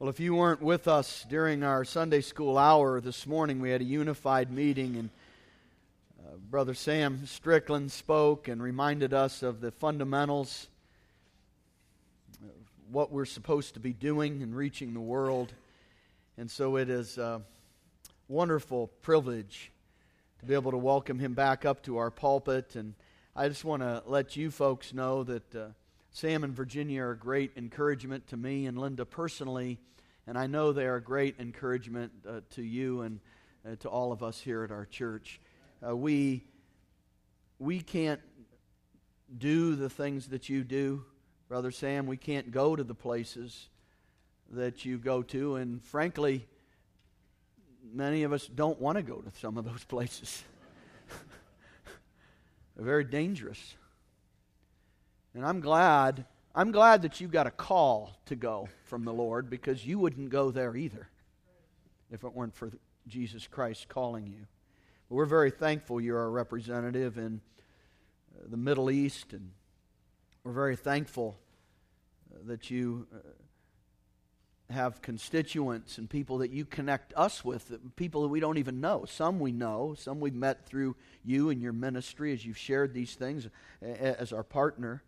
Well, if you weren't with us during our Sunday school hour this morning, we had a unified meeting, and uh, Brother Sam Strickland spoke and reminded us of the fundamentals, of what we're supposed to be doing and reaching the world. And so it is a wonderful privilege to be able to welcome him back up to our pulpit. And I just want to let you folks know that. Uh, Sam and Virginia are a great encouragement to me and Linda personally, and I know they are a great encouragement uh, to you and uh, to all of us here at our church. Uh, we, we can't do the things that you do, Brother Sam. We can't go to the places that you go to, and frankly, many of us don't want to go to some of those places. They're very dangerous. And I'm glad, I'm glad that you got a call to go from the Lord because you wouldn't go there either if it weren't for Jesus Christ calling you. But we're very thankful you're our representative in uh, the Middle East, and we're very thankful uh, that you uh, have constituents and people that you connect us with, people that we don't even know. Some we know, some we've met through you and your ministry as you've shared these things as our partner.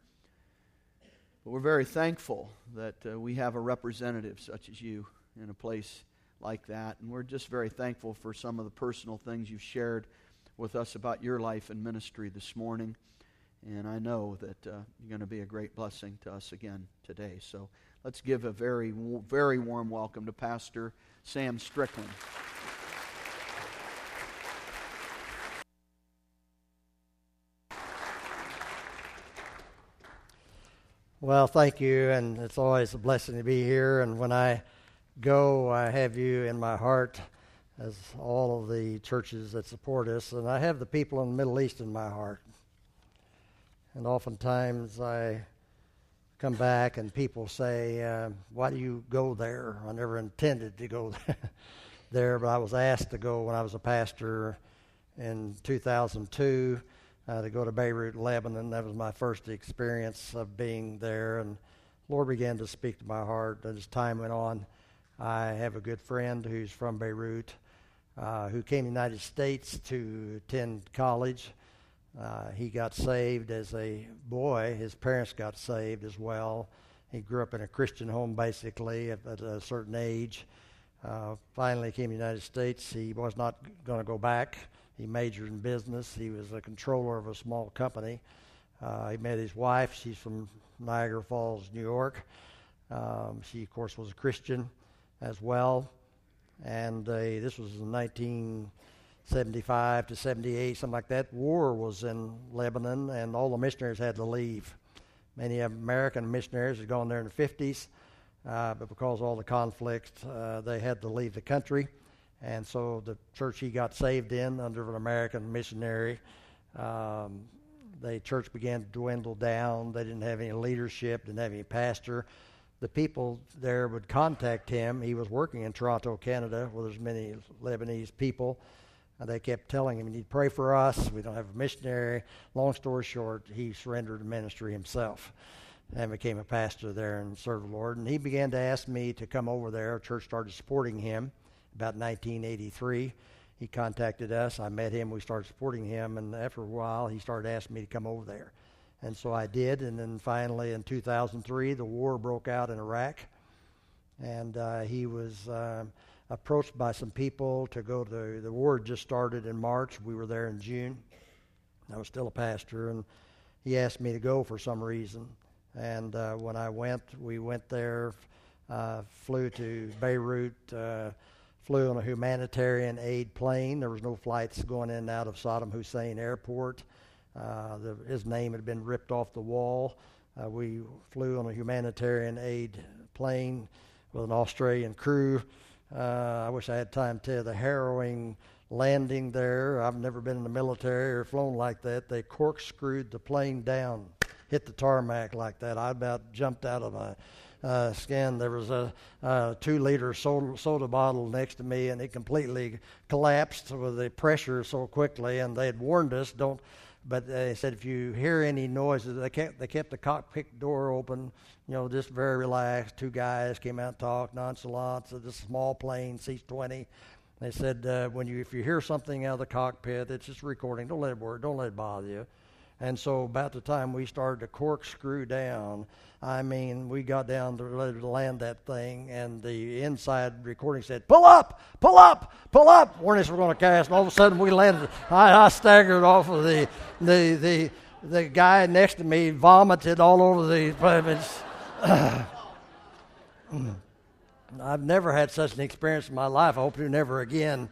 But we're very thankful that uh, we have a representative such as you in a place like that. And we're just very thankful for some of the personal things you've shared with us about your life and ministry this morning. And I know that uh, you're going to be a great blessing to us again today. So let's give a very, very warm welcome to Pastor Sam Strickland. Well, thank you, and it's always a blessing to be here. And when I go, I have you in my heart, as all of the churches that support us, and I have the people in the Middle East in my heart. And oftentimes I come back and people say, uh, Why do you go there? I never intended to go there, but I was asked to go when I was a pastor in 2002 uh, to go to Beirut, Lebanon. That was my first experience of being there, and Lord began to speak to my heart as time went on. I have a good friend who's from Beirut, uh, who came to the United States to attend college. Uh, he got saved as a boy. His parents got saved as well. He grew up in a Christian home, basically, at, at a certain age. Uh, finally came to the United States. He was not going to go back. He majored in business. He was a controller of a small company. Uh, he met his wife. She's from Niagara Falls, New York. Um, she, of course, was a Christian as well. And uh, this was in 1975 to 78, something like that. War was in Lebanon, and all the missionaries had to leave. Many American missionaries had gone there in the 50s, uh, but because of all the conflict, uh, they had to leave the country. And so the church he got saved in under an American missionary, um, the church began to dwindle down. They didn't have any leadership, didn't have any pastor. The people there would contact him. He was working in Toronto, Canada, where there's many Lebanese people. And they kept telling him, You need to pray for us. We don't have a missionary. Long story short, he surrendered to ministry himself and became a pastor there and served the Lord. And he began to ask me to come over there. Our church started supporting him about 1983. He contacted us. I met him. We started supporting him. And after a while, he started asking me to come over there. And so I did. And then finally, in 2003, the war broke out in Iraq. And uh, he was uh, approached by some people to go to the war just started in March. We were there in June. I was still a pastor. And he asked me to go for some reason. And uh, when I went, we went there, uh, flew to Beirut uh, flew on a humanitarian aid plane. There was no flights going in and out of Saddam Hussein Airport. Uh, the, his name had been ripped off the wall. Uh, we flew on a humanitarian aid plane with an Australian crew. Uh, I wish I had time to tell the harrowing landing there. I've never been in the military or flown like that. They corkscrewed the plane down, hit the tarmac like that. I about jumped out of my uh, skin. There was a, a two liter soda, soda bottle next to me, and it completely collapsed with the pressure so quickly. And they had warned us don't but they said if you hear any noises, they kept they kept the cockpit door open, you know, just very relaxed. Two guys came out and talked, nonchalant. So this small plane, C-20. They said uh, when you if you hear something out of the cockpit, it's just recording. Don't let it worry. Don't let it bother you. And so about the time we started to corkscrew down, I mean, we got down to land that thing, and the inside recording said, "Pull up, pull up, pull up." Warning we're going to cast. And all of a sudden, we landed. I, I staggered off of the the the the guy next to me vomited all over the. I've never had such an experience in my life. I hope to never again.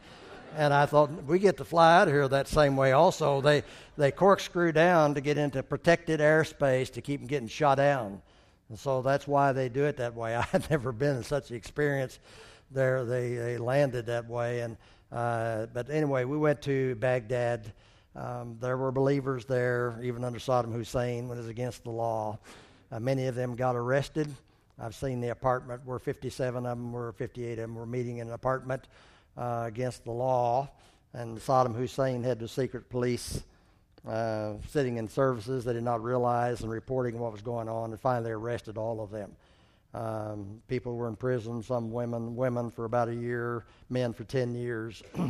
And I thought we get to fly out of here that same way. Also, they they corkscrew down to get into protected airspace to keep them getting shot down, and so that's why they do it that way. I had never been in such an experience there. They they landed that way, and uh, but anyway, we went to Baghdad. Um, there were believers there, even under Saddam Hussein, when it was against the law. Uh, many of them got arrested. I've seen the apartment where 57 of them were, 58 of them were meeting in an apartment uh, against the law, and Saddam Hussein had the secret police uh, sitting in services they did not realize and reporting what was going on, and finally arrested all of them. Um, people were in prison, some women, women for about a year, men for 10 years.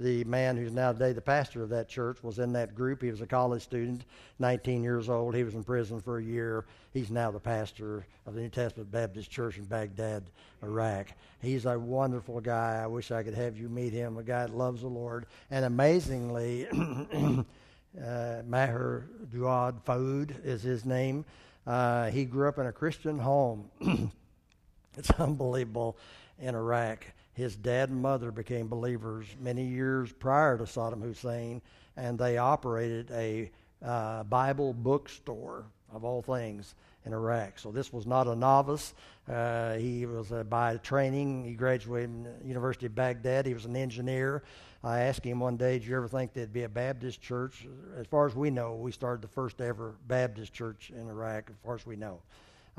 the man who's now today the pastor of that church was in that group. He was a college student, 19 years old. He was in prison for a year. He's now the pastor of the New Testament Baptist Church in Baghdad, Iraq. He's a wonderful guy. I wish I could have you meet him. A guy that loves the Lord. And amazingly, uh, Maher Duad Faoud is his name. Uh, he grew up in a Christian home. it's unbelievable in Iraq. His dad and mother became believers many years prior to Saddam Hussein, and they operated a uh, Bible bookstore, of all things, in Iraq. So this was not a novice. Uh, he was uh, by training. He graduated from the University of Baghdad. He was an engineer. I asked him one day, "Do you ever think there'd be a Baptist church?" As far as we know, we started the first ever Baptist church in Iraq. As far as we know,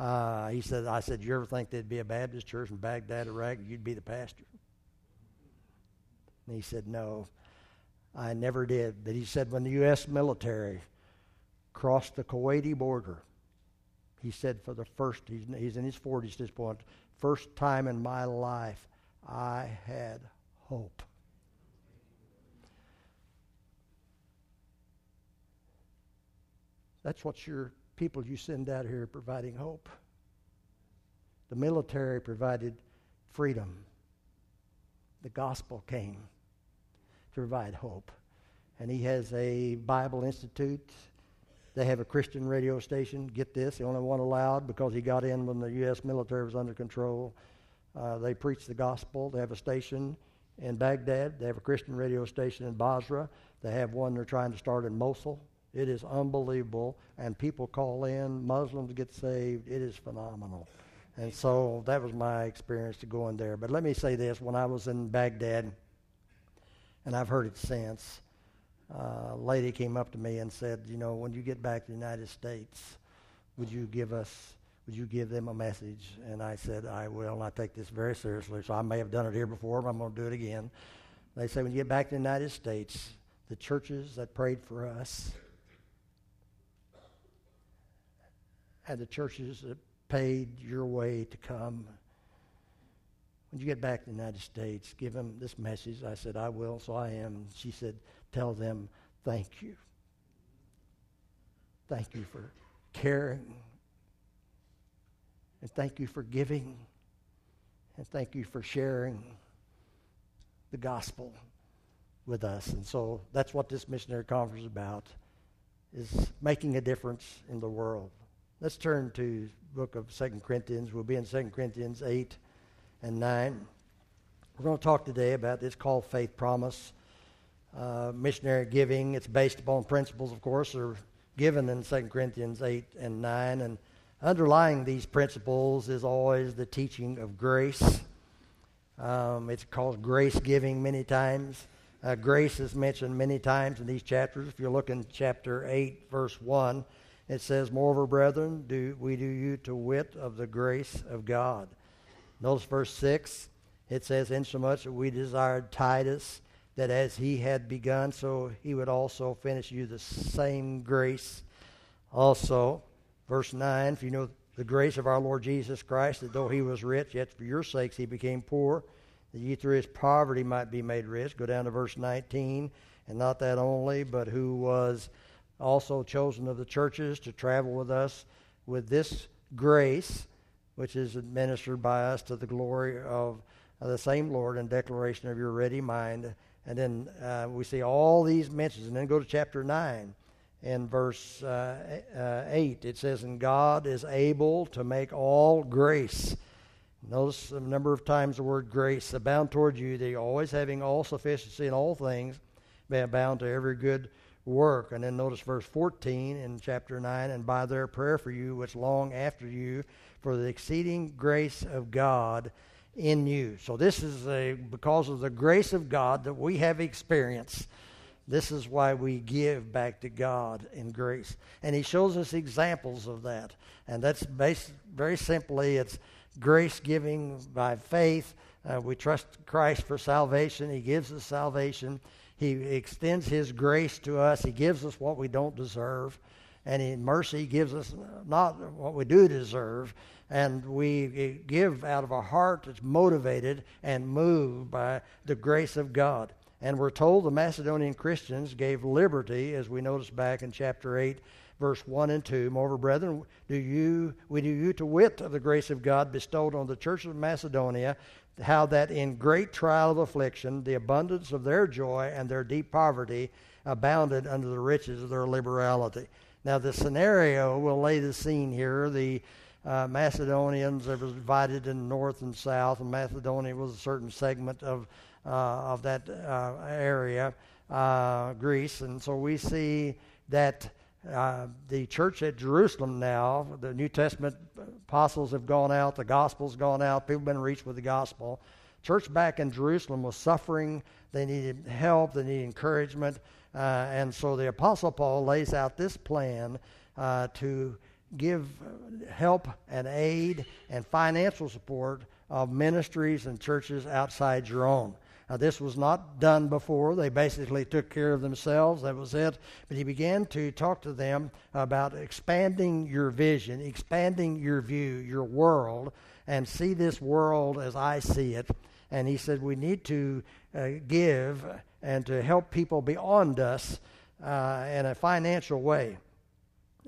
uh, he said, "I said, you ever think there'd be a Baptist church in Baghdad, Iraq? You'd be the pastor." And he said, No, I never did. But he said, when the U.S. military crossed the Kuwaiti border, he said, for the first, he's, he's in his 40s at this point, first time in my life, I had hope. That's what your people you send out here providing hope. The military provided freedom. The gospel came to provide hope. And he has a Bible Institute. They have a Christian radio station. Get this, the only one allowed because he got in when the U.S. military was under control. Uh, they preach the gospel. They have a station in Baghdad. They have a Christian radio station in Basra. They have one they're trying to start in Mosul. It is unbelievable. And people call in, Muslims get saved. It is phenomenal. And so that was my experience to go in there. But let me say this when I was in Baghdad, and I've heard it since. Uh, a lady came up to me and said, "You know, when you get back to the United States, would you give us, would you give them a message?" And I said, "I will, and I take this very seriously. So I may have done it here before, but I'm going to do it again." They say, "When you get back to the United States, the churches that prayed for us." And the churches that paid your way to come when you get back to the United States, give them this message. I said, I will, so I am. She said, tell them thank you. Thank you for caring. And thank you for giving. And thank you for sharing the gospel with us. And so that's what this missionary conference is about, is making a difference in the world. Let's turn to book of Second Corinthians. We'll be in Second Corinthians 8 and 9. We're going to talk today about this called faith promise. Uh, missionary giving, it's based upon principles, of course, are given in 2 Corinthians 8 and 9. And underlying these principles is always the teaching of grace. Um, it's called grace giving many times. Uh, grace is mentioned many times in these chapters. If you look in chapter 8, verse 1, it says, Moreover, brethren, do we do you to wit of the grace of God. Notice verse 6. It says, Insomuch that we desired Titus, that as he had begun, so he would also finish you the same grace. Also, verse 9, if you know the grace of our Lord Jesus Christ, that though he was rich, yet for your sakes he became poor, that ye through his poverty might be made rich. Go down to verse 19. And not that only, but who was also chosen of the churches to travel with us with this grace, which is administered by us to the glory of the same Lord and declaration of your ready mind. And then uh, we see all these mentions. And then go to chapter 9 in verse uh, uh, 8. It says, And God is able to make all grace. Notice a number of times the word grace abound toward you, that you always having all sufficiency in all things, be abound to every good work. And then notice verse 14 in chapter 9, and by their prayer for you, which long after you, for the exceeding grace of God in you. So this is a, because of the grace of God that we have experienced. This is why we give back to God in grace. And he shows us examples of that. And that's based very simply it's grace giving by faith. Uh, we trust Christ for salvation. He gives us salvation. He extends His grace to us. He gives us what we don't deserve. And in mercy, gives us not what we do deserve. And we give out of a heart that's motivated and moved by the grace of God. And we're told the Macedonian Christians gave liberty, as we notice back in chapter 8, verse 1 and 2. Moreover, brethren, do you, we do you to wit of the grace of God bestowed on the church of Macedonia, how that in great trial of affliction, the abundance of their joy and their deep poverty abounded under the riches of their liberality. Now, the scenario will lay the scene here. The uh, Macedonians were divided in north and south, and Macedonia was a certain segment of uh, of that uh, area, uh, Greece, and so we see that uh, the church at Jerusalem now, the New Testament apostles have gone out, the gospel's gone out, people have been reached with the gospel. Church back in Jerusalem was suffering, they needed help, they needed encouragement, uh, and so the apostle Paul lays out this plan uh, to give help and aid and financial support of ministries and churches outside your own. Now, this was not done before. They basically took care of themselves. That was it. But he began to talk to them about expanding your vision, expanding your view, your world, and see this world as I see it. And he said, We need to uh, give and to help people beyond us uh, in a financial way.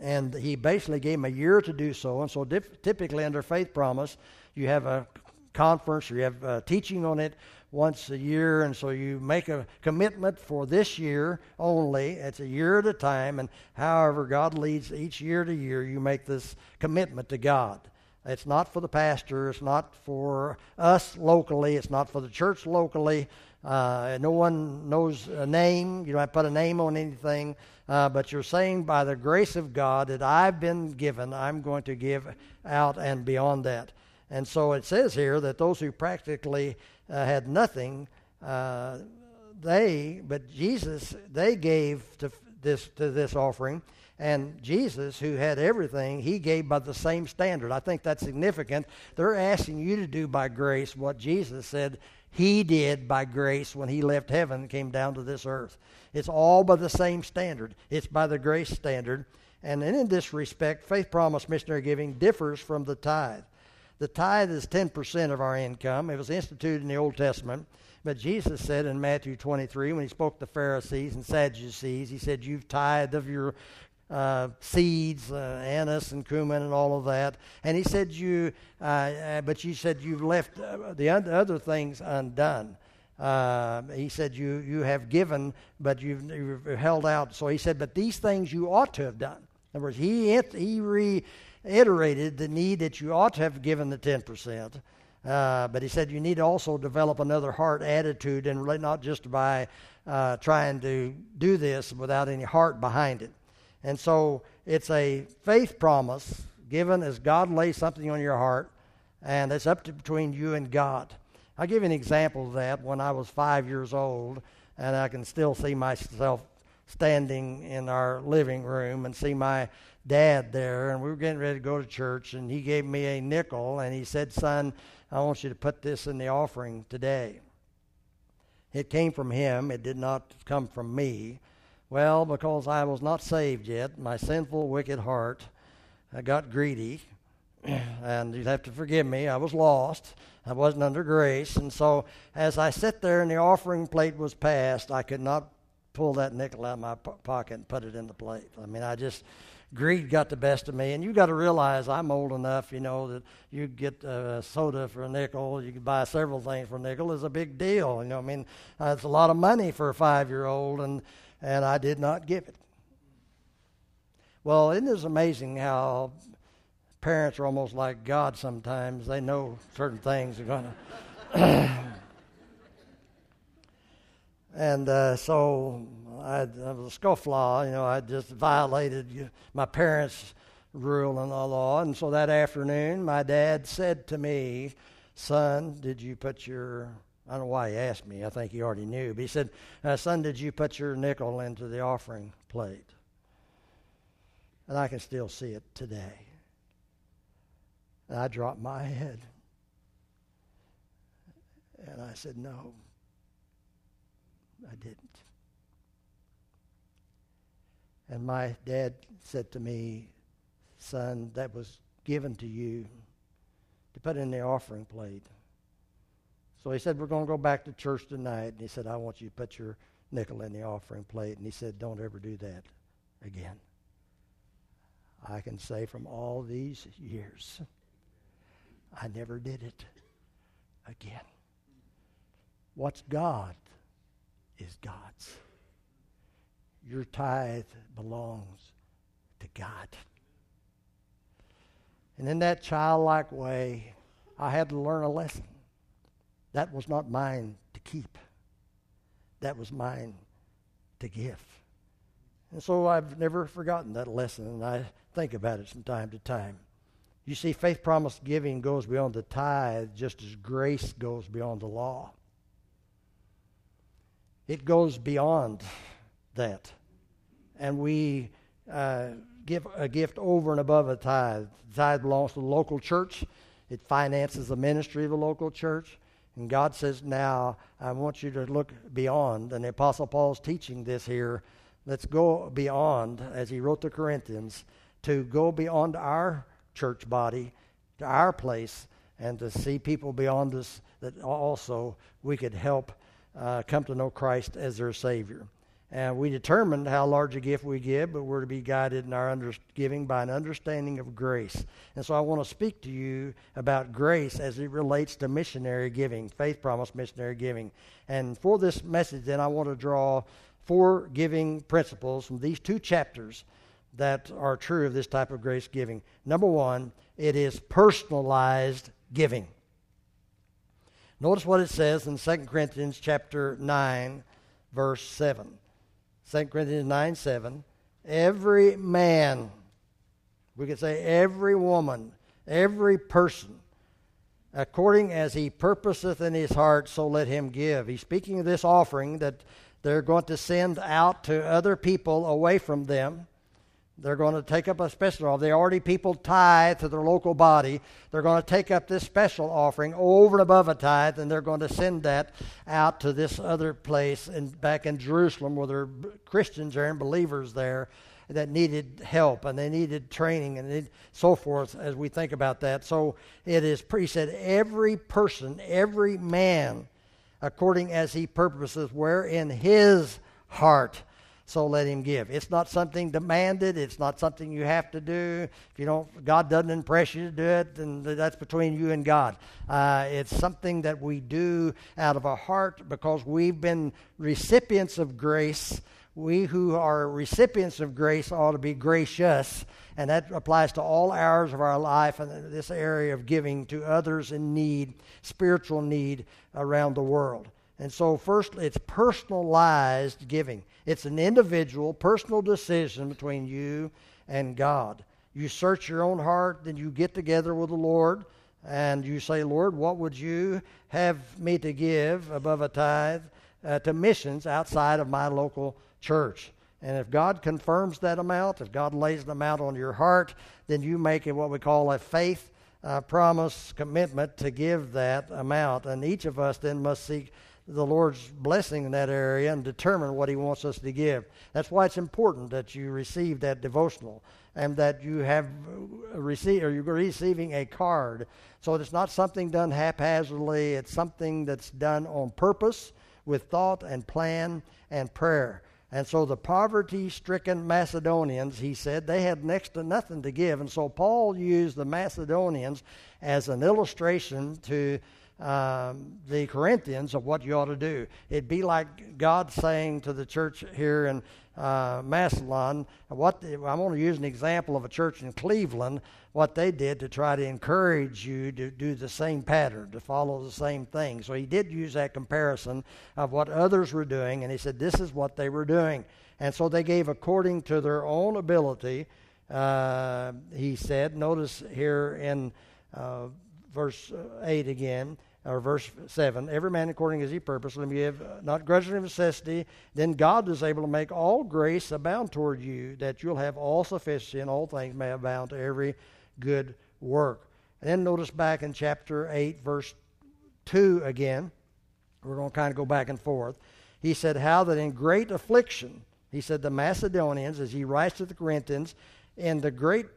And he basically gave them a year to do so. And so, dif- typically, under Faith Promise, you have a conference or you have uh, teaching on it once a year, and so you make a commitment for this year only. It's a year at a time, and however God leads each year to year, you make this commitment to God. It's not for the pastor, it's not for us locally, it's not for the church locally. Uh, no one knows a name, you don't put a name on anything, uh, but you're saying by the grace of God that I've been given, I'm going to give out and beyond that. And so it says here that those who practically uh, had nothing, uh, they, but Jesus, they gave to this, to this offering. And Jesus, who had everything, he gave by the same standard. I think that's significant. They're asking you to do by grace what Jesus said he did by grace when he left heaven and came down to this earth. It's all by the same standard, it's by the grace standard. And in this respect, faith promise missionary giving differs from the tithe. The tithe is 10% of our income. It was instituted in the Old Testament. But Jesus said in Matthew 23, when he spoke to Pharisees and Sadducees, he said, You've tithed of your uh, seeds, uh, anise and cumin and all of that. And he said, You, uh but you said you've left uh, the other things undone. Uh, he said, you, you have given, but you've, you've, held out. So he said, But these things you ought to have done. In other words, he, he re, iterated the need that you ought to have given the 10%. Uh, but he said you need to also develop another heart attitude and not just by uh, trying to do this without any heart behind it. And so it's a faith promise given as God lays something on your heart, and it's up to between you and God. I'll give you an example of that. When I was five years old, and I can still see myself standing in our living room and see my dad there, and we were getting ready to go to church, and he gave me a nickel, and he said, Son, I want you to put this in the offering today. It came from him, it did not come from me. Well, because I was not saved yet, my sinful, wicked heart I got greedy, and you'd have to forgive me. I was lost. I wasn't under grace. And so, as I sat there and the offering plate was passed, I could not pull that nickel out of my pocket and put it in the plate. I mean, I just greed got the best of me. And you got to realize I'm old enough, you know, that you get a soda for a nickel, you can buy several things for a nickel is a big deal. You know, I mean, uh, it's a lot of money for a five year old, and, and I did not give it. Well, isn't it amazing how parents are almost like God sometimes? They know certain things are going to. and uh, so I, I was a scofflaw, you know, I just violated my parents' rule and the law. And so that afternoon, my dad said to me, Son, did you put your I don't know why he asked me. I think he already knew. But he said, uh, Son, did you put your nickel into the offering plate? And I can still see it today. And I dropped my head. And I said, No, I didn't. And my dad said to me, Son, that was given to you to put in the offering plate. So he said, We're going to go back to church tonight. And he said, I want you to put your nickel in the offering plate. And he said, Don't ever do that again. I can say from all these years, I never did it again. What's God is God's. Your tithe belongs to God. And in that childlike way, I had to learn a lesson. That was not mine to keep, that was mine to give. And so I've never forgotten that lesson, and I think about it from time to time. You see, faith promise giving goes beyond the tithe just as grace goes beyond the law. It goes beyond that. And we uh, give a gift over and above a tithe. The tithe belongs to the local church, it finances the ministry of the local church. And God says, Now I want you to look beyond. And the Apostle Paul's teaching this here Let's go beyond, as he wrote to Corinthians, to go beyond our church body, to our place, and to see people beyond us that also we could help uh, come to know Christ as their Savior. And we determined how large a gift we give, but we're to be guided in our under- giving by an understanding of grace. And so I want to speak to you about grace as it relates to missionary giving, faith promise missionary giving. And for this message, then, I want to draw four giving principles from these two chapters that are true of this type of grace giving. Number one, it is personalized giving. Notice what it says in 2 Corinthians chapter 9, verse 7. 2 Corinthians 9 7. Every man, we could say every woman, every person, according as he purposeth in his heart, so let him give. He's speaking of this offering that they're going to send out to other people away from them. They're going to take up a special offering. They already people tithe to their local body. They're going to take up this special offering over and above a tithe, and they're going to send that out to this other place and back in Jerusalem where there are Christians there and believers there that needed help and they needed training and so forth as we think about that. So it is, he said, every person, every man according as he purposes, where in his heart so let him give. It's not something demanded. It's not something you have to do. If you don't, God doesn't impress you to do it, then that's between you and God. Uh, it's something that we do out of our heart because we've been recipients of grace. We who are recipients of grace ought to be gracious, and that applies to all hours of our life and this area of giving to others in need, spiritual need around the world. And so, first, it's personalized giving. It's an individual, personal decision between you and God. You search your own heart, then you get together with the Lord, and you say, Lord, what would you have me to give above a tithe uh, to missions outside of my local church? And if God confirms that amount, if God lays an amount on your heart, then you make it what we call a faith uh, promise commitment to give that amount. And each of us then must seek the Lord's blessing in that area and determine what He wants us to give. That's why it's important that you receive that devotional and that you have received or you're receiving a card. So it's not something done haphazardly. It's something that's done on purpose with thought and plan and prayer. And so the poverty stricken Macedonians, he said, they had next to nothing to give. And so Paul used the Macedonians as an illustration to um, the Corinthians of what you ought to do. It'd be like God saying to the church here in uh, Massillon, what the, I'm going to use an example of a church in Cleveland, what they did to try to encourage you to do the same pattern, to follow the same thing. So he did use that comparison of what others were doing, and he said this is what they were doing. And so they gave according to their own ability. Uh, he said, notice here in uh, verse 8 again, or verse 7 every man according as he purpose, let me give uh, not grudgingly of necessity. Then god is able to make all grace abound toward you that you'll have all sufficiency in all things may abound to every good work. And then notice back in chapter 8 verse 2 again we're going to kind of go back and forth. He said how that in great affliction he said the macedonians as he writes to the corinthians in the great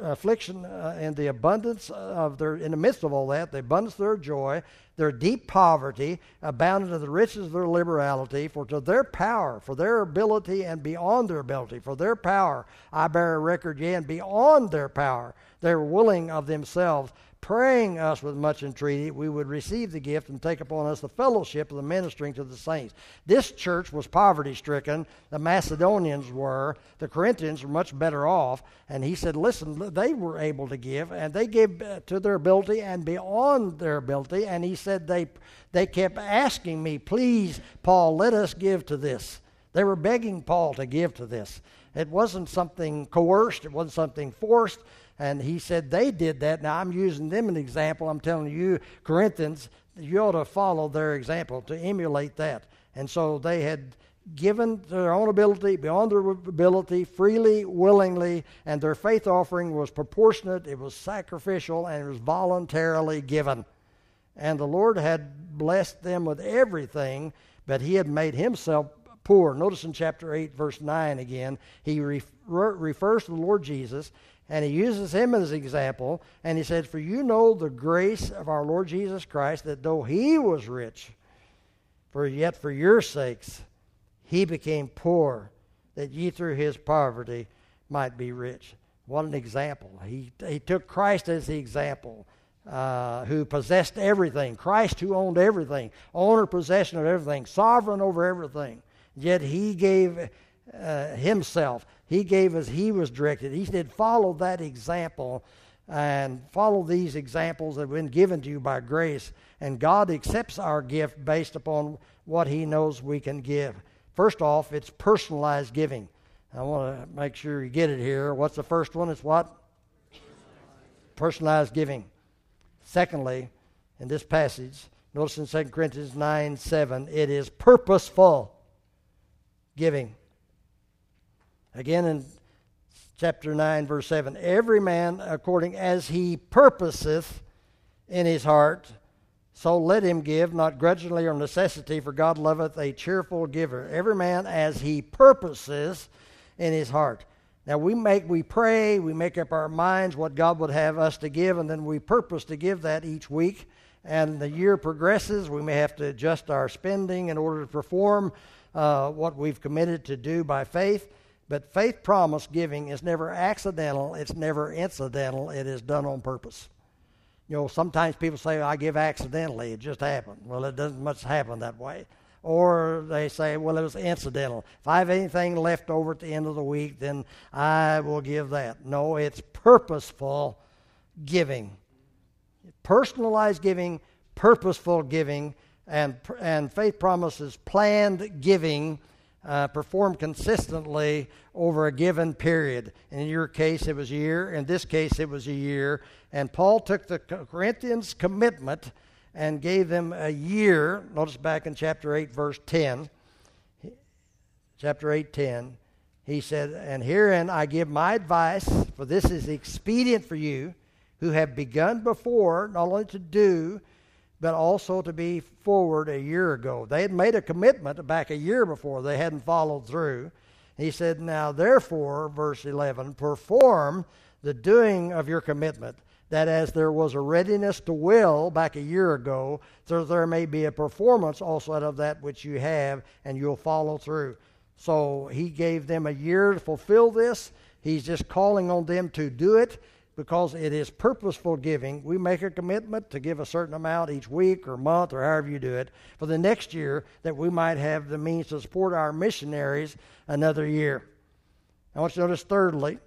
affliction uh, and the abundance of their, in the midst of all that, the abundance of their joy, their deep poverty, abounded to the riches of their liberality, for to their power, for their ability and beyond their ability, for their power, I bear a record, yea, and beyond their power, they're willing of themselves praying us with much entreaty, we would receive the gift and take upon us the fellowship of the ministering to the saints. This church was poverty stricken. The Macedonians were. The Corinthians were much better off. And he said, listen, they were able to give, and they gave to their ability and beyond their ability. And he said, they, they kept asking me, please, Paul, let us give to this. They were begging Paul to give to this. It wasn't something coerced, it wasn't something forced. And he said they did that. Now I'm using them an example. I'm telling you, Corinthians, you ought to follow their example to emulate that. And so they had given their own ability, beyond their ability, freely, willingly, and their faith offering was proportionate, it was sacrificial, and it was voluntarily given. And the Lord had blessed them with everything, but He had made Himself poor. Notice in chapter 8, verse 9 again, He refers to the Lord Jesus and he uses him as an example. And he said, For you know the grace of our Lord Jesus Christ, that though he was rich, for yet for your sakes he became poor, that ye through his poverty might be rich. What an example. He, he took Christ as the example. Uh, who possessed everything, Christ who owned everything, owner possession of everything, sovereign over everything. Yet he gave uh, himself. He gave as he was directed. He said, follow that example and follow these examples that have been given to you by grace. And God accepts our gift based upon what he knows we can give. First off, it's personalized giving. I want to make sure you get it here. What's the first one? It's what? Personalized giving. Secondly, in this passage, notice in 2 Corinthians 9 7, it is purposeful giving. Again in chapter 9, verse 7 Every man according as he purposeth in his heart, so let him give, not grudgingly or necessity, for God loveth a cheerful giver. Every man as he purposes in his heart. Now we make we pray, we make up our minds what God would have us to give, and then we purpose to give that each week. And the year progresses, we may have to adjust our spending in order to perform uh, what we've committed to do by faith. But faith promise giving is never accidental, it's never incidental, it is done on purpose. You know, sometimes people say, I give accidentally, it just happened. Well, it doesn't much happen that way. Or they say, well, it was incidental. If I have anything left over at the end of the week, then I will give that. No, it's purposeful giving. Personalized giving, purposeful giving, and, and faith promises planned giving uh, performed consistently over a given period. In your case, it was a year. In this case, it was a year. And Paul took the Corinthians' commitment and gave them a year. Notice back in chapter 8, verse 10. Chapter 8, 10. He said, And herein I give my advice, for this is expedient for you who have begun before, not only to do, but also to be forward a year ago. They had made a commitment back a year before, they hadn't followed through. He said, Now therefore, verse 11, perform the doing of your commitment, that as there was a readiness to will back a year ago, so there may be a performance also out of that which you have, and you'll follow through. So he gave them a year to fulfill this. He's just calling on them to do it because it is purposeful giving. We make a commitment to give a certain amount each week or month or however you do it for the next year that we might have the means to support our missionaries another year. I want you to notice thirdly,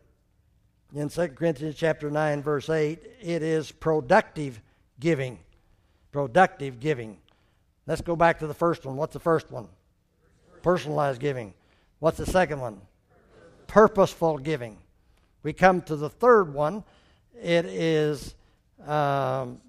in 2 Corinthians chapter 9 verse 8, it is productive giving. Productive giving. Let's go back to the first one. What's the first one? Personalized giving. What's the second one? Purposeful giving. We come to the third one, it is um,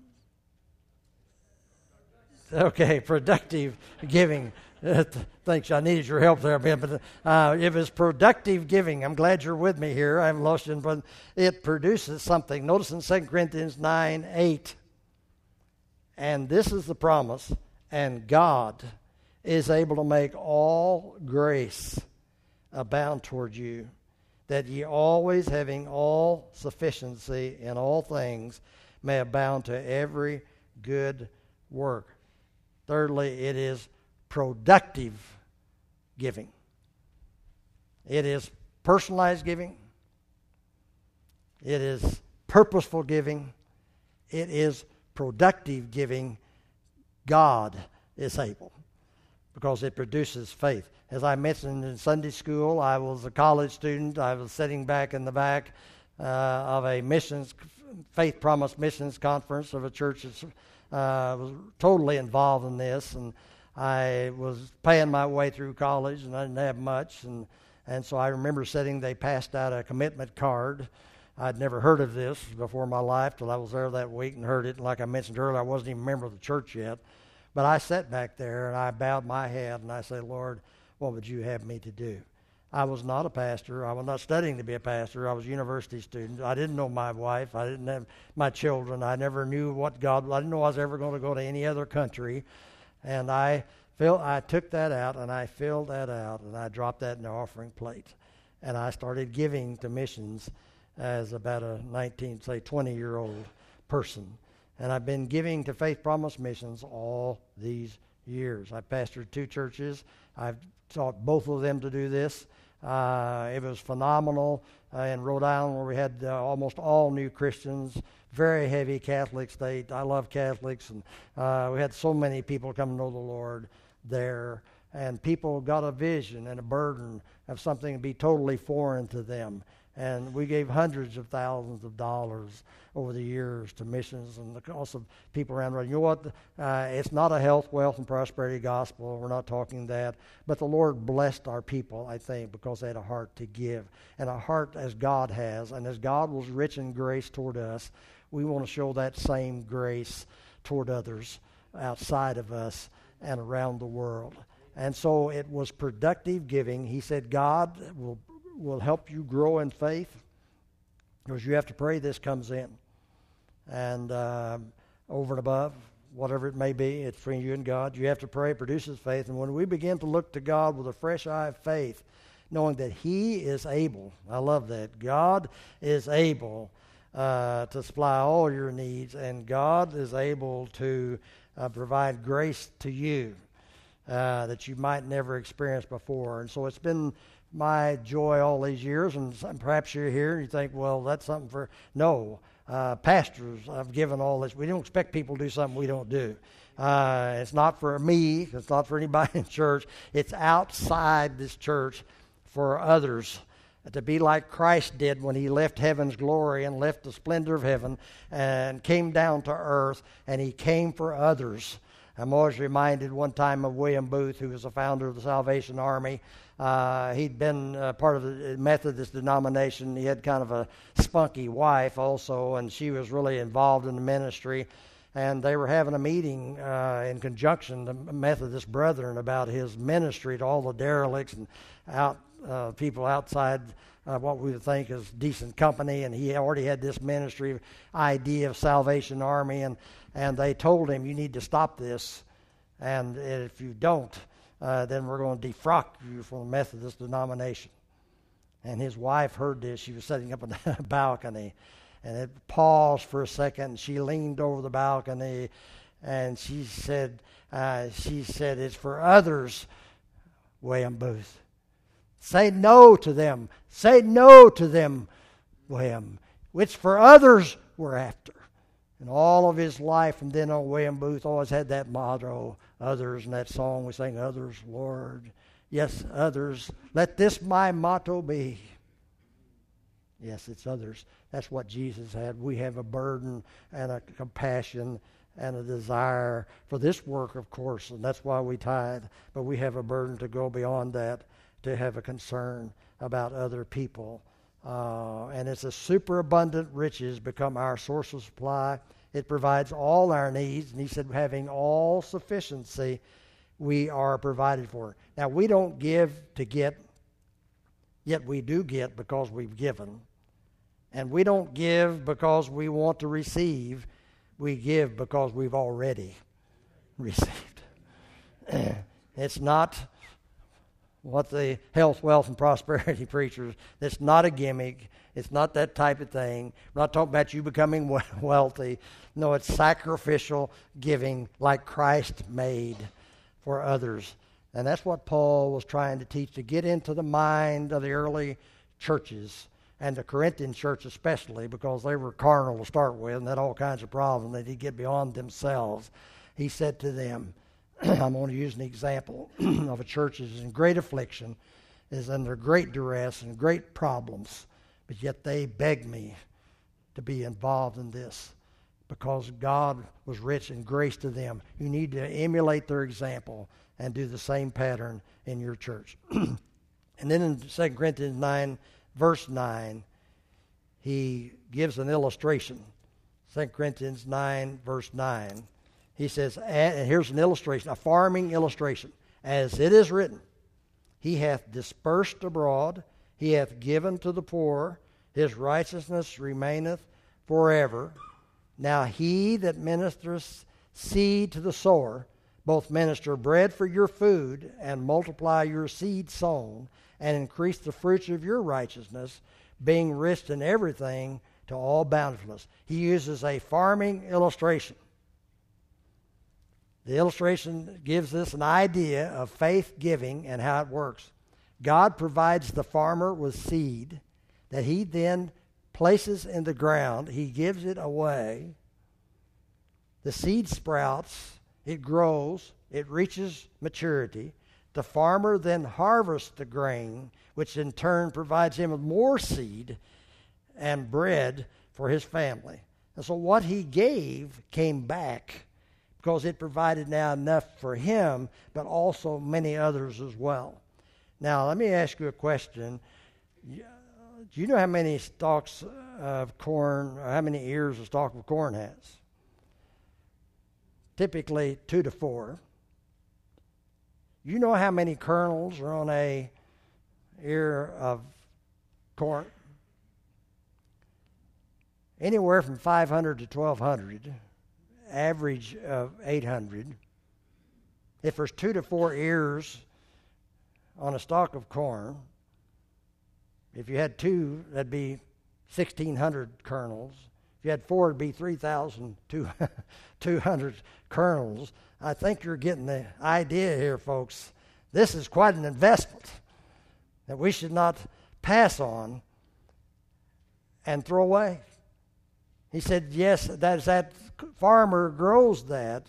okay, productive giving. Thanks, I needed your help there, Ben. But uh, it was productive giving. I'm glad you're with me here. I'm lost in, but it produces something. Notice in 2 Corinthians 9 8. And this is the promise, and God is able to make all grace abound toward you, that ye always having all sufficiency in all things may abound to every good work. Thirdly, it is productive giving. It is personalized giving. It is purposeful giving. It is productive giving. God is able because it produces faith. As I mentioned in Sunday school, I was a college student. I was sitting back in the back uh, of a missions, faith promise missions conference of a church that uh, was totally involved in this. And I was paying my way through college and I didn't have much. And, and so I remember sitting, they passed out a commitment card. I'd never heard of this before in my life till I was there that week and heard it. And like I mentioned earlier, I wasn't even a member of the church yet. But I sat back there and I bowed my head and I said, Lord, what would you have me to do? I was not a pastor. I was not studying to be a pastor. I was a university student. I didn't know my wife. I didn't have my children. I never knew what God. I didn't know I was ever going to go to any other country. And I fill, I took that out and I filled that out and I dropped that in the offering plate. And I started giving to missions as about a 19, say 20 year old person. And I've been giving to Faith Promise Missions all these years. I pastored two churches. I've taught both of them to do this. Uh, it was phenomenal uh, in Rhode Island where we had uh, almost all new Christians, very heavy Catholic state. I love Catholics, and uh, we had so many people come to know the Lord there. And people got a vision and a burden of something to be totally foreign to them and we gave hundreds of thousands of dollars over the years to missions and the cost of people around the world. You know what? Uh, it's not a health, wealth, and prosperity gospel. We're not talking that. But the Lord blessed our people, I think, because they had a heart to give and a heart as God has. And as God was rich in grace toward us, we want to show that same grace toward others outside of us and around the world. And so it was productive giving. He said, God will will help you grow in faith because you have to pray this comes in. And uh, over and above, whatever it may be, it's between you and God. You have to pray, produces faith. And when we begin to look to God with a fresh eye of faith, knowing that He is able, I love that. God is able uh, to supply all your needs, and God is able to uh, provide grace to you uh, that you might never experience before. And so it's been my joy all these years, and perhaps you're here and you think, well, that's something for. No, uh, pastors, I've given all this. We don't expect people to do something we don't do. Uh, it's not for me, it's not for anybody in church. It's outside this church for others to be like Christ did when he left heaven's glory and left the splendor of heaven and came down to earth, and he came for others. I'm always reminded one time of William Booth, who was the founder of the Salvation Army. Uh, he'd been uh, part of the Methodist denomination. He had kind of a spunky wife also, and she was really involved in the ministry. And they were having a meeting uh, in conjunction, the Methodist brethren, about his ministry to all the derelicts and out uh, people outside uh, what we would think is decent company, and he already had this ministry idea of Salvation Army, and, and they told him, You need to stop this, and if you don't, uh, then we're going to defrock you from the Methodist denomination. And his wife heard this. She was sitting up on the balcony, and it paused for a second. She leaned over the balcony, and she said, uh, "She said it's for others, William Booth. Say no to them. Say no to them, William. Which for others we're after." And all of his life from then on, William Booth always had that motto others and that song we sang, Others, Lord. Yes, others. Let this my motto be. Yes, it's others. That's what Jesus had. We have a burden and a compassion and a desire for this work, of course, and that's why we tithe. But we have a burden to go beyond that, to have a concern about other people. Uh, and it's a superabundant riches become our source of supply. It provides all our needs. And he said, having all sufficiency, we are provided for. Now, we don't give to get, yet we do get because we've given. And we don't give because we want to receive. We give because we've already received. it's not what the health, wealth, and prosperity preachers, it's not a gimmick. It's not that type of thing. I'm not talking about you becoming wealthy. No, it's sacrificial giving like Christ made for others. And that's what Paul was trying to teach to get into the mind of the early churches and the Corinthian church especially because they were carnal to start with and had all kinds of problems. They did get beyond themselves. He said to them, I'm going to use an example of a church that is in great affliction, is under great duress and great problems but yet they begged me to be involved in this because God was rich in grace to them. You need to emulate their example and do the same pattern in your church. and then in 2 Corinthians 9, verse 9, he gives an illustration. 2 Corinthians 9, verse 9. He says, and here's an illustration, a farming illustration. As it is written, He hath dispersed abroad he hath given to the poor, his righteousness remaineth forever. Now he that ministereth seed to the sower, both minister bread for your food, and multiply your seed sown, and increase the fruits of your righteousness, being rich in everything to all bountifulness. He uses a farming illustration. The illustration gives us an idea of faith giving and how it works. God provides the farmer with seed that he then places in the ground. He gives it away. The seed sprouts, it grows, it reaches maturity. The farmer then harvests the grain, which in turn provides him with more seed and bread for his family. And so what he gave came back because it provided now enough for him, but also many others as well. Now, let me ask you a question. Do you know how many stalks of corn, or how many ears a stalk of corn has? Typically, two to four. You know how many kernels are on a ear of corn? Anywhere from 500 to 1200, average of 800. If there's two to four ears on a stalk of corn, if you had two, that'd be 1,600 kernels. If you had four, it'd be 3,200 kernels. I think you're getting the idea here, folks. This is quite an investment that we should not pass on and throw away. He said, Yes, that, that farmer grows that.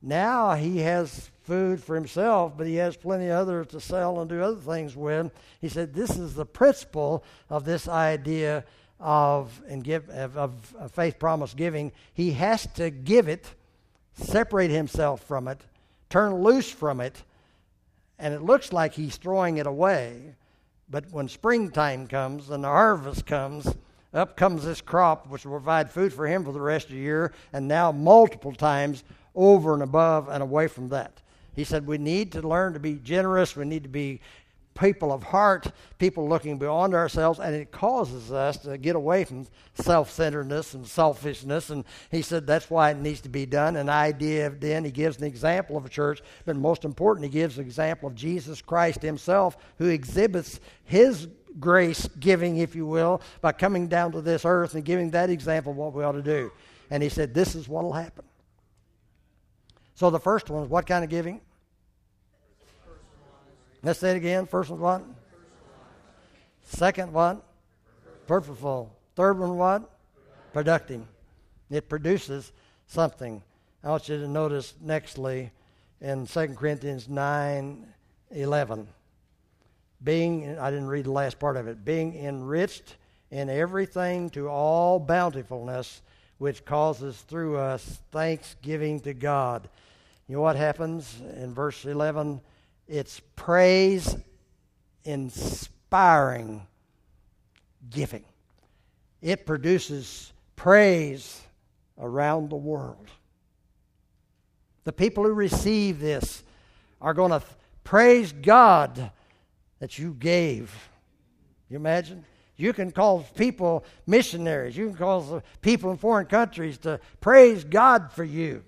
Now he has food for himself, but he has plenty of others to sell and do other things with. He said, This is the principle of this idea of, and give, of, of faith promise giving. He has to give it, separate himself from it, turn loose from it, and it looks like he's throwing it away. But when springtime comes and the harvest comes, up comes this crop which will provide food for him for the rest of the year, and now multiple times over and above and away from that. He said, We need to learn to be generous. We need to be people of heart, people looking beyond ourselves, and it causes us to get away from self centeredness and selfishness. And he said that's why it needs to be done. An idea of then, he gives an example of a church, but most important, he gives an example of Jesus Christ himself, who exhibits his grace giving, if you will, by coming down to this earth and giving that example of what we ought to do. And he said, This is what will happen. So the first one is what kind of giving? Let's say it again. First one, what? Second one, purposeful. Third one, what? Productive. It produces something. I want you to notice nextly in 2 Corinthians 9 11. Being, I didn't read the last part of it, being enriched in everything to all bountifulness, which causes through us thanksgiving to God. You know what happens in verse 11? It's praise inspiring giving. It produces praise around the world. The people who receive this are going to praise God that you gave. You imagine? You can call people missionaries. You can call people in foreign countries to praise God for you.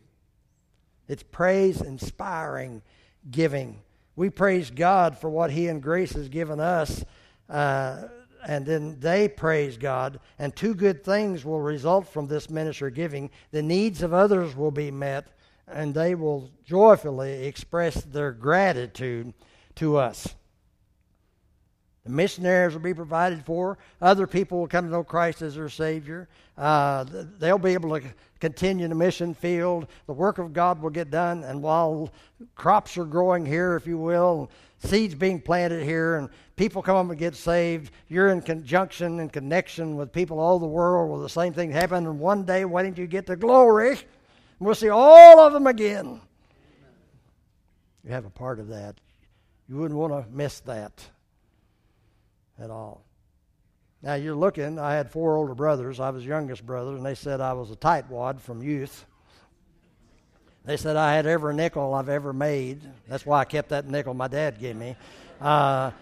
It's praise inspiring giving we praise God for what He and Grace has given us, uh, and then they praise God, and two good things will result from this ministry giving. The needs of others will be met, and they will joyfully express their gratitude to us. The missionaries will be provided for. Other people will come to know Christ as their Savior. Uh, they'll be able to continue the mission field. The work of God will get done. And while crops are growing here, if you will, seeds being planted here, and people come up and get saved, you're in conjunction and connection with people all the world where the same thing happen. And one day, waiting you get to glory, we'll see all of them again. You have a part of that. You wouldn't want to miss that at all. Now you're looking, I had four older brothers. I was youngest brother, and they said I was a tightwad from youth. They said I had every nickel I've ever made. That's why I kept that nickel my dad gave me. Uh,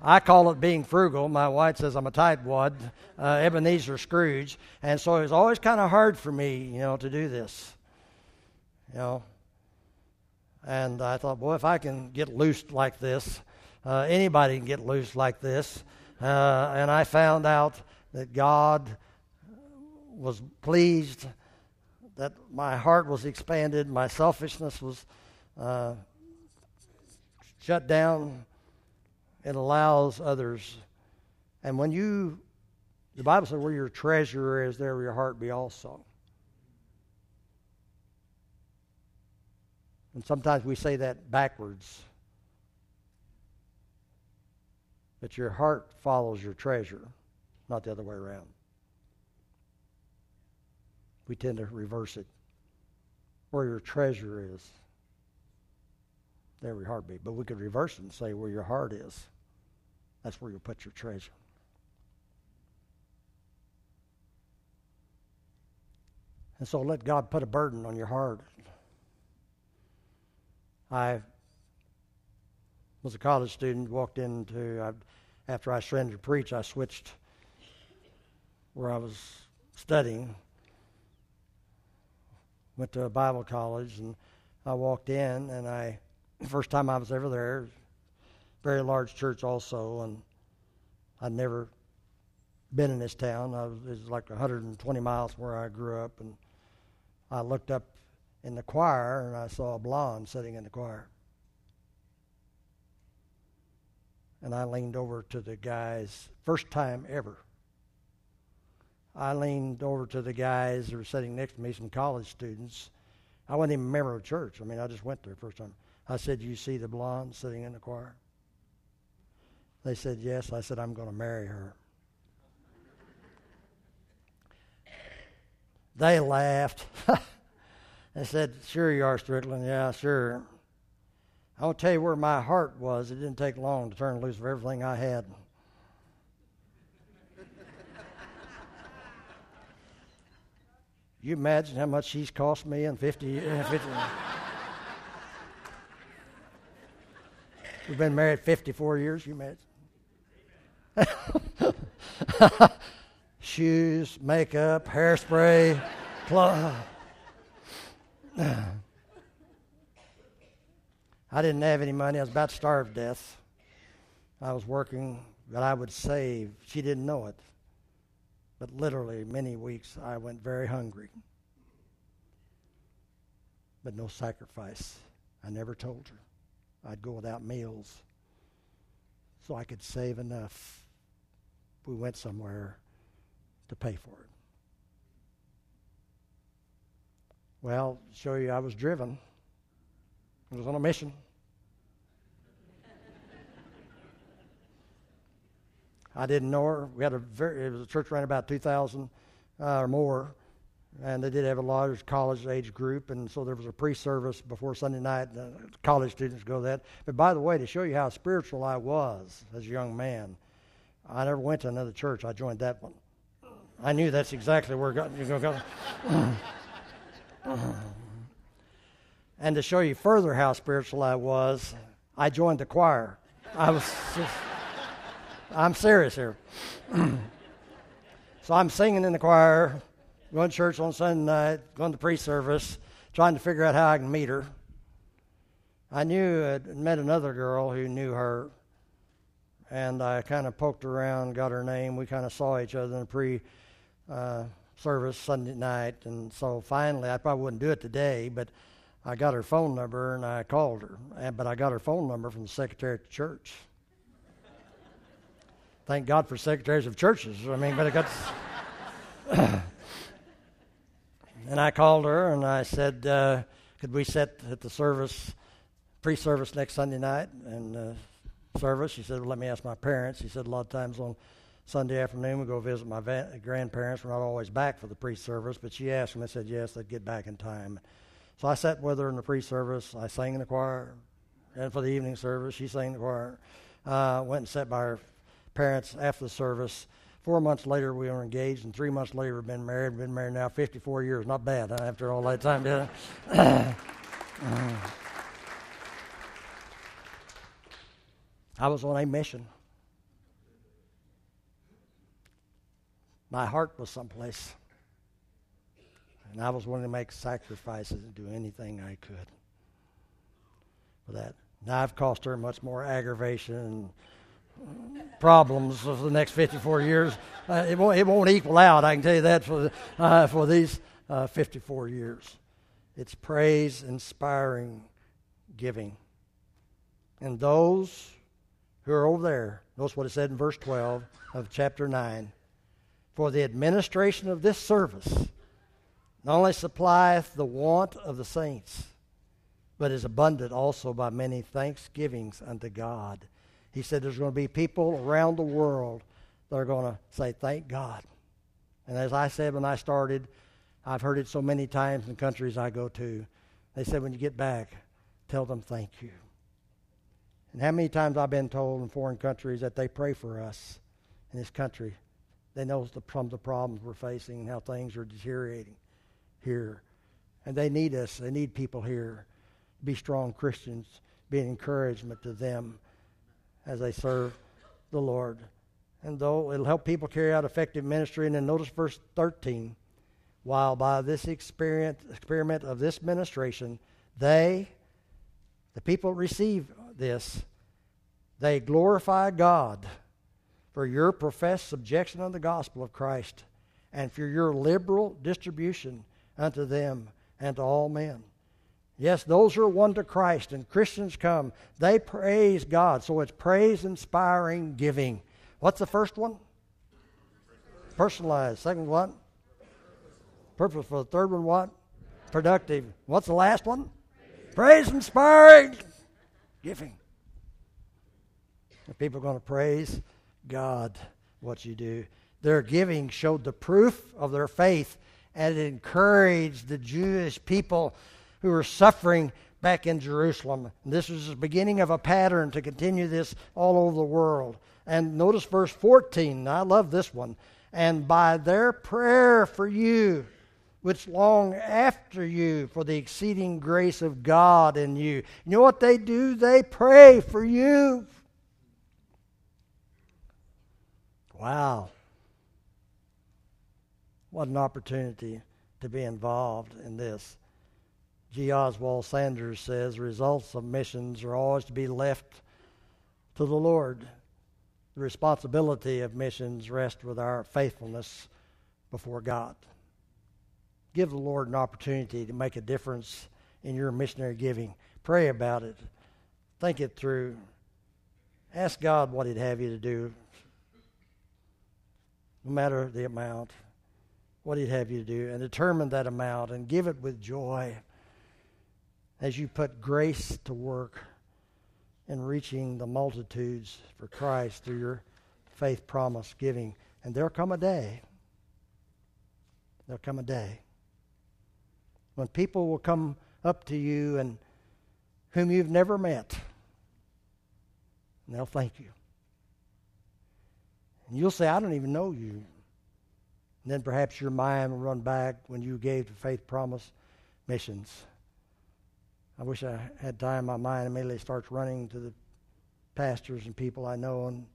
I call it being frugal. My wife says I'm a tightwad, uh, Ebenezer Scrooge, and so it was always kind of hard for me, you know, to do this. You know, and I thought, boy, if I can get loose like this, uh, anybody can get loose like this. Uh, and I found out that God was pleased, that my heart was expanded, my selfishness was uh, shut down. It allows others. And when you, the Bible says, where your treasure is, there will your heart be also. And sometimes we say that backwards. But your heart follows your treasure, not the other way around. We tend to reverse it. Where your treasure is, there your heart be. But we could reverse it and say where your heart is, that's where you put your treasure. And so let God put a burden on your heart. I was a college student, walked into, I, after I surrendered to preach, I switched where I was studying, went to a Bible college, and I walked in, and I, first time I was ever there, very large church also, and I'd never been in this town. I was, it was like 120 miles from where I grew up, and I looked up in the choir, and I saw a blonde sitting in the choir. And I leaned over to the guys, first time ever. I leaned over to the guys who were sitting next to me, some college students. I wasn't even a member of church. I mean, I just went there first time. I said, You see the blonde sitting in the choir? They said, Yes. I said, I'm going to marry her. they laughed. they said, Sure you are, Strickland. Yeah, sure. I'll tell you where my heart was. It didn't take long to turn loose of everything I had. you imagine how much she's cost me in 50 years? 50 We've been married 54 years. You married? Shoes, makeup, hairspray, clothes. I didn't have any money. I was about to starve to death. I was working that I would save. She didn't know it. But literally, many weeks, I went very hungry. But no sacrifice. I never told her. I'd go without meals so I could save enough we went somewhere to pay for it. Well, show you I was driven. I was on a mission. I didn't know her. We had a very, it was a church around about 2,000 uh, or more, and they did have a large college age group, and so there was a pre-service before Sunday night. College students go that. But by the way, to show you how spiritual I was as a young man, I never went to another church. I joined that one. I knew that's exactly where going to go. and to show you further how spiritual I was, I joined the choir. I was. Just, I'm serious here. so I'm singing in the choir, going to church on Sunday night, going to pre service, trying to figure out how I can meet her. I knew I'd met another girl who knew her, and I kind of poked around, got her name. We kind of saw each other in the pre uh, service Sunday night, and so finally, I probably wouldn't do it today, but I got her phone number and I called her. But I got her phone number from the secretary at the church thank God for secretaries of churches. I mean, but it got. and I called her and I said, uh, could we set at the service, pre-service next Sunday night and uh, service? She said, well, let me ask my parents. He said, a lot of times on Sunday afternoon we go visit my va- grandparents. We're not always back for the pre-service, but she asked them. I said yes, they'd get back in time. So I sat with her in the pre-service. I sang in the choir, and for the evening service, she sang in the choir. Uh, went and sat by her parents after the service. Four months later, we were engaged, and three months later, we've been married. We've been married now 54 years. Not bad huh, after all that time? I was on a mission. My heart was someplace. And I was willing to make sacrifices and do anything I could for that. Now I've cost her much more aggravation and problems for the next 54 years. Uh, it, won't, it won't equal out, I can tell you that, for, uh, for these uh, 54 years. It's praise inspiring giving. And those who are over there, notice what it said in verse 12 of chapter 9 For the administration of this service not only supplieth the want of the saints, but is abundant also by many thanksgivings unto God he said there's going to be people around the world that are going to say, Thank God. And as I said when I started, I've heard it so many times in countries I go to. They said, When you get back, tell them thank you. And how many times I've been told in foreign countries that they pray for us in this country. They know the, the problems we're facing and how things are deteriorating here. And they need us. They need people here. To be strong Christians. Be an encouragement to them as they serve the Lord. And though it'll help people carry out effective ministry, and then notice verse 13. While by this experiment, experiment of this ministration, they, the people receive this, they glorify God for your professed subjection unto the gospel of Christ and for your liberal distribution unto them and to all men. Yes, those who are won to Christ and Christians come, they praise God. So it's praise inspiring giving. What's the first one? Personalized. Second what? Purposeful. The third one what? Productive. What's the last one? Praise inspiring giving. people are going to praise God what you do. Their giving showed the proof of their faith and it encouraged the Jewish people who were suffering back in Jerusalem. And this was the beginning of a pattern to continue this all over the world. And notice verse 14. I love this one. And by their prayer for you, which long after you for the exceeding grace of God in you. You know what they do? They pray for you. Wow. What an opportunity to be involved in this. J. Oswald Sanders says results of missions are always to be left to the Lord. The responsibility of missions rests with our faithfulness before God. Give the Lord an opportunity to make a difference in your missionary giving. Pray about it. Think it through. Ask God what He'd have you to do, no matter the amount, what He'd have you to do, and determine that amount and give it with joy as you put grace to work in reaching the multitudes for Christ through your faith promise giving. And there'll come a day, there'll come a day when people will come up to you and whom you've never met, and they'll thank you. And you'll say, I don't even know you. And then perhaps your mind will run back when you gave the faith promise missions. I wish I had time. My mind immediately starts running to the pastors and people I know in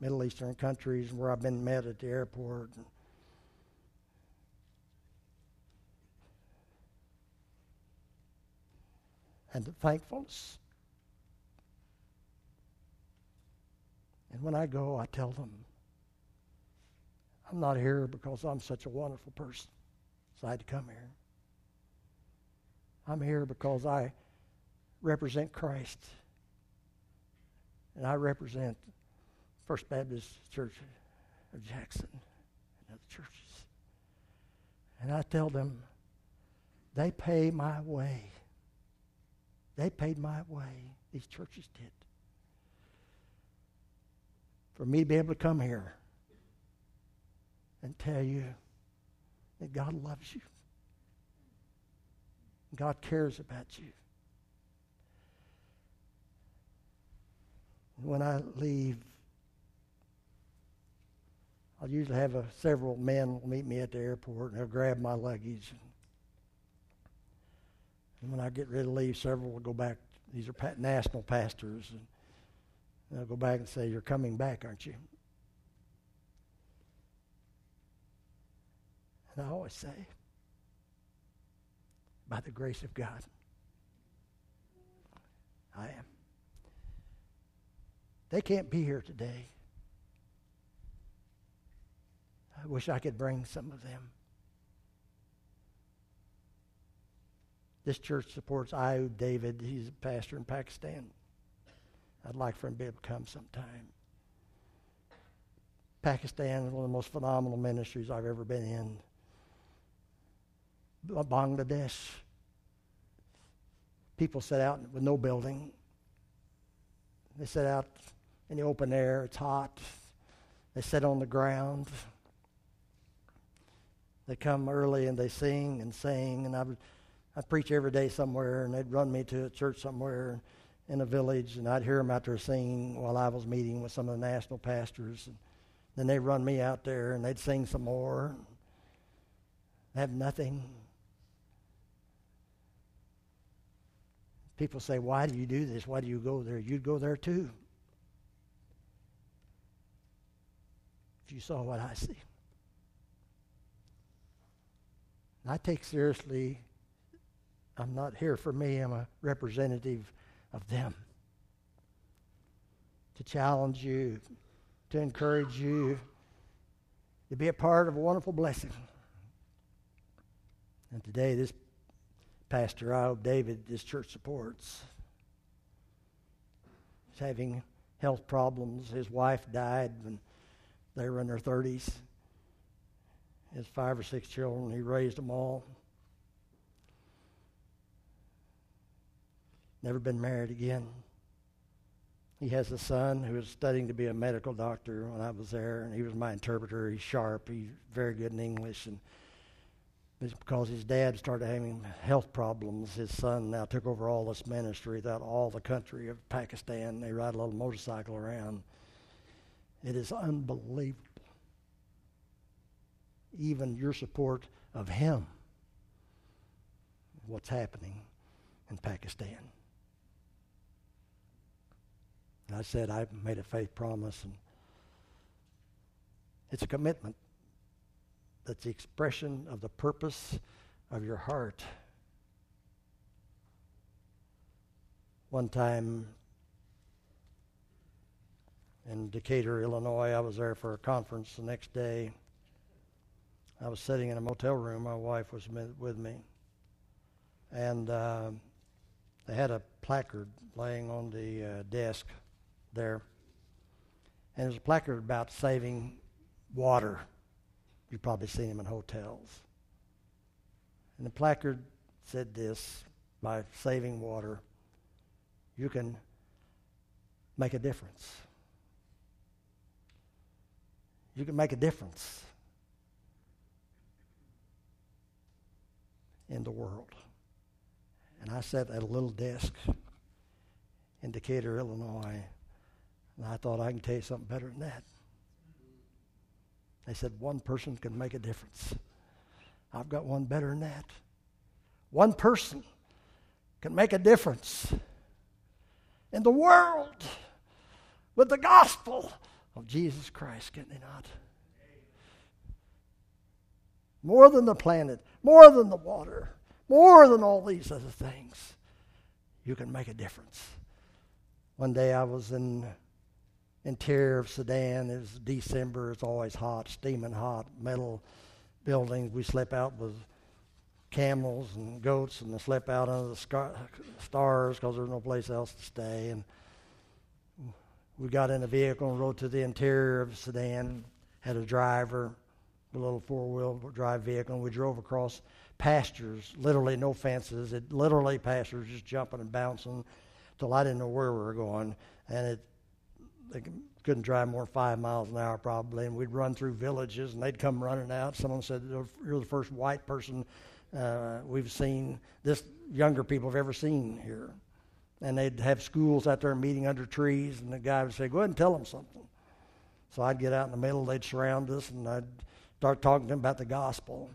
Middle Eastern countries where I've been met at the airport. And the thankfulness. And when I go, I tell them, I'm not here because I'm such a wonderful person, so I had to come here. I'm here because I represent Christ. And I represent First Baptist Church of Jackson and other churches. And I tell them, they pay my way. They paid my way. These churches did. For me to be able to come here and tell you that God loves you. God cares about you. When I leave, I'll usually have a, several men meet me at the airport and they'll grab my luggage. And when I get ready to leave, several will go back. These are national pastors. And they'll go back and say, You're coming back, aren't you? And I always say, by the grace of God. I am. They can't be here today. I wish I could bring some of them. This church supports Ayub David. He's a pastor in Pakistan. I'd like for him to be able to come sometime. Pakistan is one of the most phenomenal ministries I've ever been in. Bangladesh. People set out with no building. They set out in the open air. It's hot. They sit on the ground. They come early and they sing and sing. And I, I preach every day somewhere, and they'd run me to a church somewhere in a village, and I'd hear them out there singing while I was meeting with some of the national pastors. And then they'd run me out there, and they'd sing some more. Have nothing. People say, Why do you do this? Why do you go there? You'd go there too. If you saw what I see. I take seriously, I'm not here for me, I'm a representative of them. To challenge you, to encourage you, to be a part of a wonderful blessing. And today, this Pastor Ayub David, this church supports. He's having health problems. His wife died when they were in their 30s. His five or six children, he raised them all. Never been married again. He has a son who is studying to be a medical doctor when I was there, and he was my interpreter. He's sharp. He's very good in English, and it's because his dad started having health problems. His son now took over all this ministry throughout all the country of Pakistan. They ride a little motorcycle around. It is unbelievable. Even your support of him what's happening in Pakistan. And I said I made a faith promise, and it's a commitment that's the expression of the purpose of your heart. One time in Decatur, Illinois, I was there for a conference the next day. I was sitting in a motel room. My wife was with me. And uh, they had a placard laying on the uh, desk there. And there's a placard about saving water. You've probably seen them in hotels. And the placard said this by saving water, you can make a difference. You can make a difference in the world. And I sat at a little desk in Decatur, Illinois, and I thought I can tell you something better than that. They said one person can make a difference. I've got one better than that. One person can make a difference in the world with the gospel of Jesus Christ, can they not? More than the planet, more than the water, more than all these other things, you can make a difference. One day I was in interior of Sudan. It was December. It's always hot, steaming hot, metal buildings. We slept out with camels and goats, and slept out under the stars because there was no place else to stay. And we got in a vehicle and rode to the interior of Sudan. Had a driver, a little four-wheel drive vehicle, and we drove across pastures, literally no fences. It literally pastures, just jumping and bouncing, till I didn't know where we were going. And it they couldn't drive more than five miles an hour probably, and we'd run through villages, and they'd come running out. Someone said, "You're the first white person uh, we've seen, this younger people have ever seen here." And they'd have schools out there meeting under trees, and the guy would say, "Go ahead and tell them something." So I'd get out in the middle, they'd surround us, and I'd start talking to them about the gospel.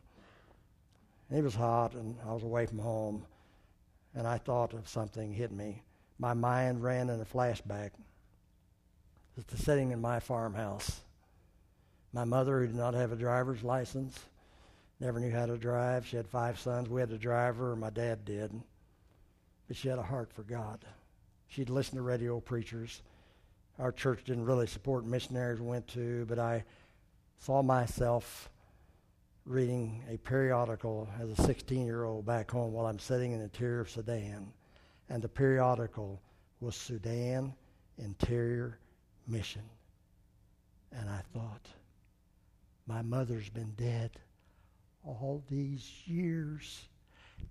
And it was hot, and I was away from home, and I thought of something hit me. My mind ran in a flashback the setting in my farmhouse. My mother, who did not have a driver's license, never knew how to drive. She had five sons. We had a driver, my dad did. But she had a heart for God. She'd listen to radio preachers. Our church didn't really support missionaries we went to, but I saw myself reading a periodical as a 16 year old back home while I'm sitting in the interior of Sudan. And the periodical was Sudan Interior mission. And I thought, my mother's been dead all these years.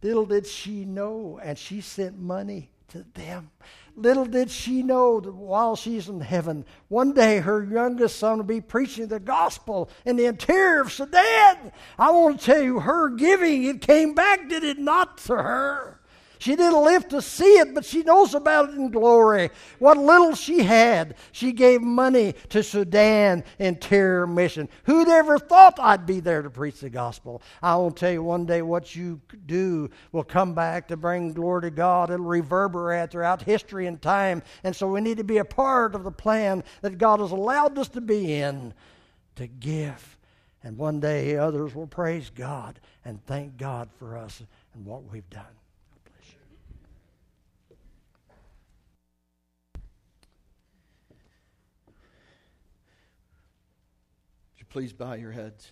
Little did she know, and she sent money to them. Little did she know that while she's in heaven, one day her youngest son will be preaching the gospel in the interior of Sudan. I want to tell you, her giving, it came back, did it not, to her? She didn't live to see it, but she knows about it in glory. What little she had, she gave money to Sudan Interior Mission. Who'd ever thought I'd be there to preach the gospel? I will tell you one day what you do will come back to bring glory to God. It'll reverberate throughout history and time. And so we need to be a part of the plan that God has allowed us to be in to give. And one day others will praise God and thank God for us and what we've done. Please bow your heads?